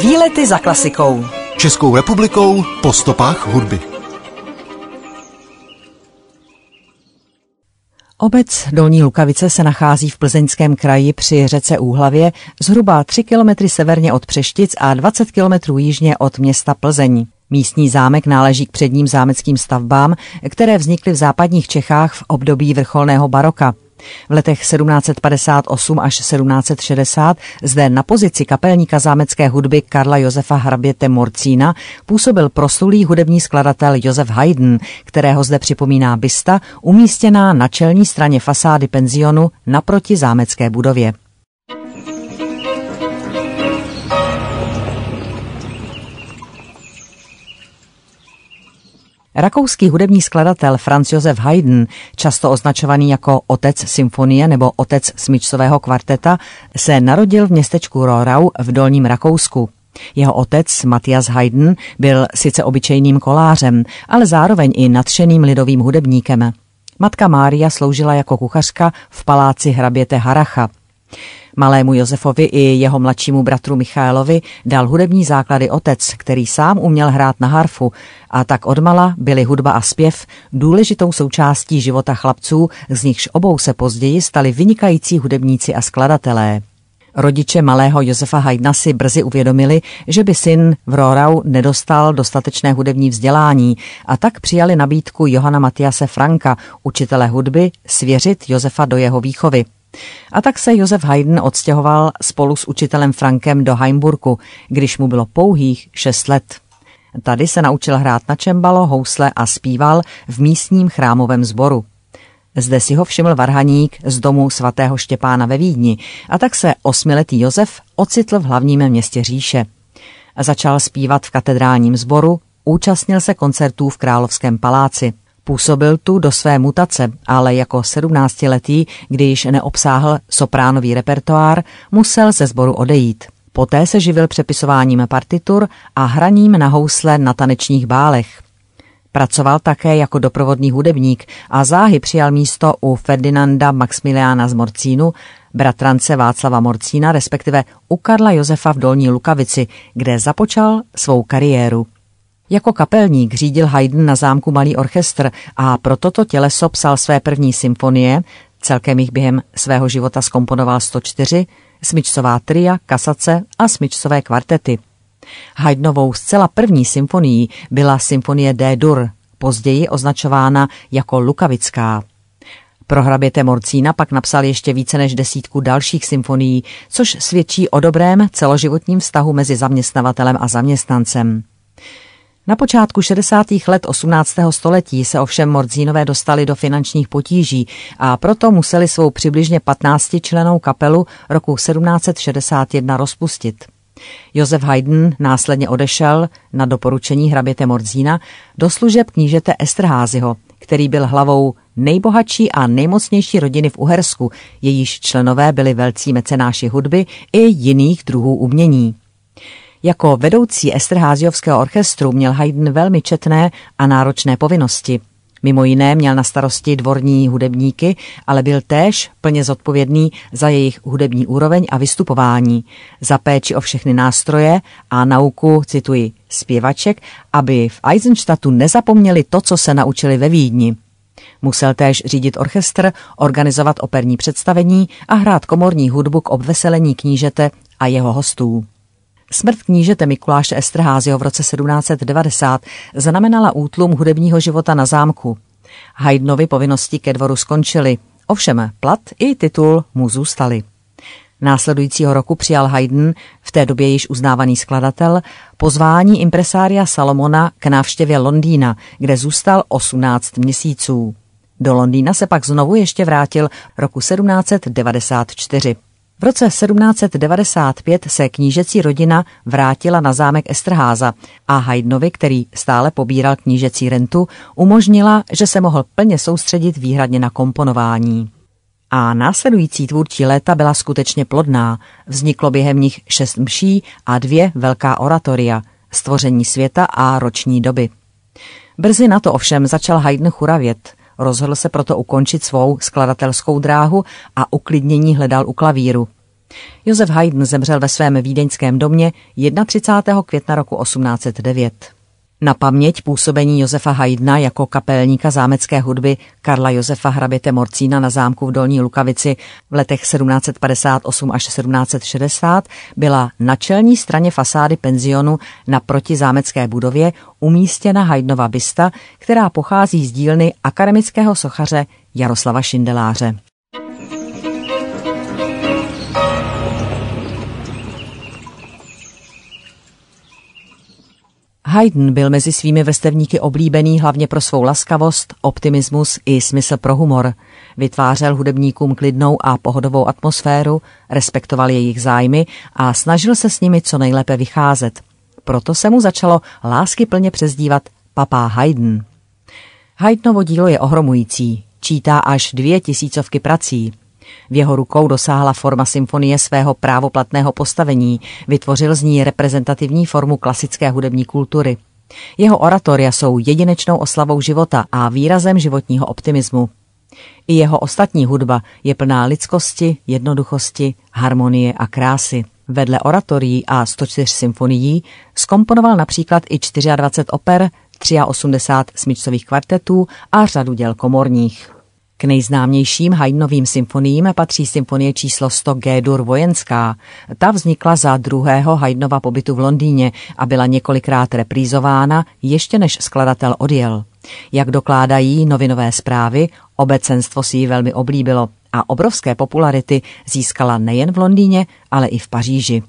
Výlety za klasikou. Českou republikou po stopách hudby. Obec Dolní Lukavice se nachází v plzeňském kraji při řece Úhlavě, zhruba 3 km severně od Přeštic a 20 km jižně od města Plzeň. Místní zámek náleží k předním zámeckým stavbám, které vznikly v západních Čechách v období vrcholného baroka. V letech 1758 až 1760 zde na pozici kapelníka zámecké hudby Karla Josefa Hraběte Morcína působil proslulý hudební skladatel Josef Haydn, kterého zde připomíná bysta, umístěná na čelní straně fasády penzionu naproti zámecké budově. Rakouský hudební skladatel Franz Josef Haydn, často označovaný jako otec symfonie nebo otec smyčcového kvarteta, se narodil v městečku Rorau v Dolním Rakousku. Jeho otec, Matthias Haydn, byl sice obyčejným kolářem, ale zároveň i nadšeným lidovým hudebníkem. Matka Mária sloužila jako kuchařka v paláci hraběte Haracha. Malému Josefovi i jeho mladšímu bratru Michaelovi dal hudební základy otec, který sám uměl hrát na harfu a tak odmala byly hudba a zpěv důležitou součástí života chlapců, z nichž obou se později stali vynikající hudebníci a skladatelé. Rodiče malého Josefa Haydna si brzy uvědomili, že by syn v Rorau nedostal dostatečné hudební vzdělání a tak přijali nabídku Johana Matiase Franka, učitele hudby, svěřit Josefa do jeho výchovy. A tak se Josef Haydn odstěhoval spolu s učitelem Frankem do Heimburku, když mu bylo pouhých šest let. Tady se naučil hrát na čembalo, housle a zpíval v místním chrámovém sboru. Zde si ho všiml varhaník z domu svatého Štěpána ve Vídni a tak se osmiletý Josef ocitl v hlavním městě říše. Začal zpívat v katedrálním sboru, účastnil se koncertů v Královském paláci. Působil tu do své mutace, ale jako 17-letý, když neobsáhl sopránový repertoár, musel ze sboru odejít. Poté se živil přepisováním partitur a hraním na housle na tanečních bálech. Pracoval také jako doprovodný hudebník a záhy přijal místo u Ferdinanda Maximiliána z Morcínu, bratrance Václava Morcína, respektive u Karla Josefa v Dolní Lukavici, kde započal svou kariéru. Jako kapelník řídil Haydn na zámku malý orchestr a pro toto těleso psal své první symfonie, celkem jich během svého života skomponoval 104, smyčcová tria, kasace a smyčcové kvartety. Haydnovou zcela první symfonií byla symfonie D-dur, později označována jako Lukavická. Pro hraběte Morcína pak napsal ještě více než desítku dalších symfonií, což svědčí o dobrém celoživotním vztahu mezi zaměstnavatelem a zaměstnancem. Na počátku 60. let 18. století se ovšem Mordzínové dostali do finančních potíží a proto museli svou přibližně 15 členou kapelu roku 1761 rozpustit. Josef Haydn následně odešel na doporučení hraběte Mordzína do služeb knížete Esterházyho, který byl hlavou nejbohatší a nejmocnější rodiny v Uhersku, jejíž členové byli velcí mecenáši hudby i jiných druhů umění. Jako vedoucí Esterháziovského orchestru měl Haydn velmi četné a náročné povinnosti. Mimo jiné měl na starosti dvorní hudebníky, ale byl též plně zodpovědný za jejich hudební úroveň a vystupování, za péči o všechny nástroje a nauku, cituji, zpěvaček, aby v Eisenstadtu nezapomněli to, co se naučili ve Vídni. Musel též řídit orchestr, organizovat operní představení a hrát komorní hudbu k obveselení knížete a jeho hostů. Smrt knížete Mikuláše Estrházyho v roce 1790 znamenala útlum hudebního života na zámku. Haydnovi povinnosti ke dvoru skončily, ovšem plat i titul mu zůstali. Následujícího roku přijal Haydn, v té době již uznávaný skladatel, pozvání impresária Salomona k návštěvě Londýna, kde zůstal 18 měsíců. Do Londýna se pak znovu ještě vrátil roku 1794. V roce 1795 se knížecí rodina vrátila na zámek Estrháza a Haydnovi, který stále pobíral knížecí rentu, umožnila, že se mohl plně soustředit výhradně na komponování. A následující tvůrčí léta byla skutečně plodná. Vzniklo během nich šest mší a dvě velká oratoria, stvoření světa a roční doby. Brzy na to ovšem začal Haydn churavět – Rozhodl se proto ukončit svou skladatelskou dráhu a uklidnění hledal u klavíru. Josef Haydn zemřel ve svém vídeňském domě 31. května roku 1809. Na paměť působení Josefa Haydna jako kapelníka zámecké hudby Karla Josefa Hraběte Morcína na zámku v Dolní Lukavici v letech 1758 až 1760 byla na čelní straně fasády penzionu na protizámecké budově umístěna Haydnova bysta, která pochází z dílny akademického sochaře Jaroslava Šindeláře. Haydn byl mezi svými vrstevníky oblíbený hlavně pro svou laskavost, optimismus i smysl pro humor. Vytvářel hudebníkům klidnou a pohodovou atmosféru, respektoval jejich zájmy a snažil se s nimi co nejlépe vycházet. Proto se mu začalo lásky plně přezdívat papá Haydn. Haydnovo dílo je ohromující, čítá až dvě tisícovky prací. V jeho rukou dosáhla forma symfonie svého právoplatného postavení, vytvořil z ní reprezentativní formu klasické hudební kultury. Jeho oratoria jsou jedinečnou oslavou života a výrazem životního optimismu. I jeho ostatní hudba je plná lidskosti, jednoduchosti, harmonie a krásy. Vedle oratorií a 104 symfonií skomponoval například i 24 oper, 83 smyčcových kvartetů a řadu děl komorních. K nejznámějším Haydnovým symfoniím patří symfonie číslo 100 G-dur vojenská. Ta vznikla za druhého Haydnova pobytu v Londýně a byla několikrát reprízována, ještě než skladatel odjel. Jak dokládají novinové zprávy, obecenstvo si ji velmi oblíbilo a obrovské popularity získala nejen v Londýně, ale i v Paříži.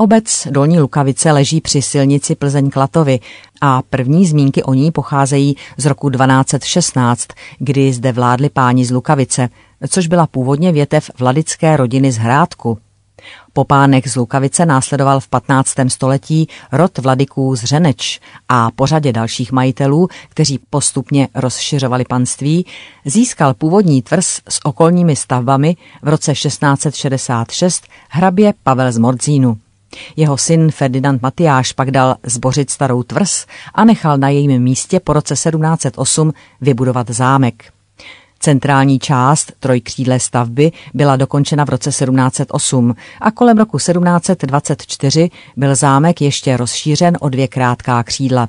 Obec Dolní Lukavice leží při silnici Plzeň-Klatovy a první zmínky o ní pocházejí z roku 1216, kdy zde vládli páni z Lukavice, což byla původně větev vladické rodiny z Hrádku. Po pánech z Lukavice následoval v 15. století rod vladyků z Řeneč a po řadě dalších majitelů, kteří postupně rozšiřovali panství, získal původní tvrz s okolními stavbami v roce 1666 hrabě Pavel z Mordzínu. Jeho syn Ferdinand Matyáš pak dal zbořit starou tvrz a nechal na jejím místě po roce 1708 vybudovat zámek. Centrální část trojkřídlé stavby byla dokončena v roce 1708 a kolem roku 1724 byl zámek ještě rozšířen o dvě krátká křídla.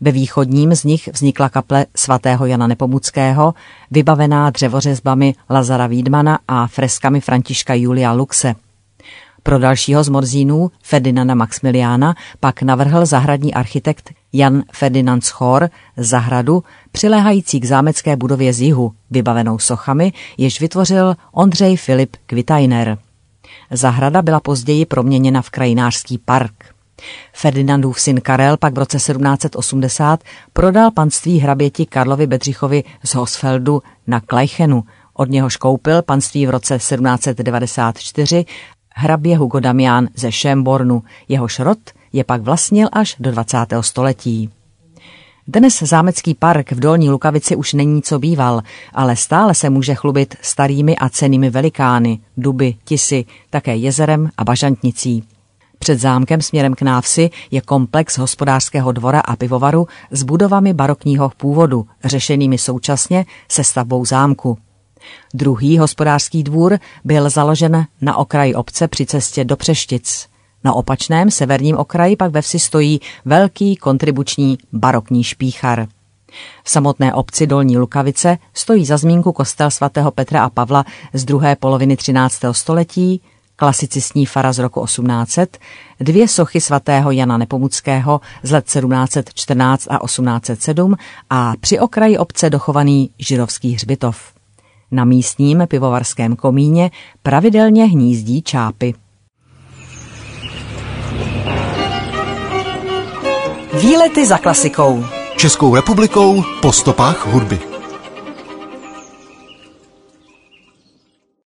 Ve východním z nich vznikla kaple svatého Jana Nepomuckého, vybavená dřevořezbami Lazara Vídmana a freskami Františka Julia Luxe – pro dalšího z Morzínů, Ferdinanda Maximiliána, pak navrhl zahradní architekt Jan Ferdinand Schor zahradu přiléhající k zámecké budově z jihu, vybavenou sochami, jež vytvořil Ondřej Filip Kvitajner. Zahrada byla později proměněna v krajinářský park. Ferdinandův syn Karel pak v roce 1780 prodal panství hraběti Karlovi Bedřichovi z Hosfeldu na Klajchenu, od něhož koupil panství v roce 1794 hrabě Hugo Damian ze Šembornu. Jeho šrot je pak vlastnil až do 20. století. Dnes zámecký park v Dolní Lukavici už není co býval, ale stále se může chlubit starými a cenými velikány, duby, tisy, také jezerem a bažantnicí. Před zámkem směrem k návsi je komplex hospodářského dvora a pivovaru s budovami barokního původu, řešenými současně se stavbou zámku. Druhý hospodářský dvůr byl založen na okraji obce při cestě do Přeštic. Na opačném severním okraji pak ve vsi stojí velký kontribuční barokní špíchar. V samotné obci Dolní Lukavice stojí za zmínku kostel svatého Petra a Pavla z druhé poloviny 13. století, klasicistní fara z roku 1800, dvě sochy svatého Jana Nepomuckého z let 1714 a 1807 a při okraji obce dochovaný židovský hřbitov. Na místním pivovarském komíně pravidelně hnízdí čápy. Výlety za klasikou. Českou republikou po stopách hudby.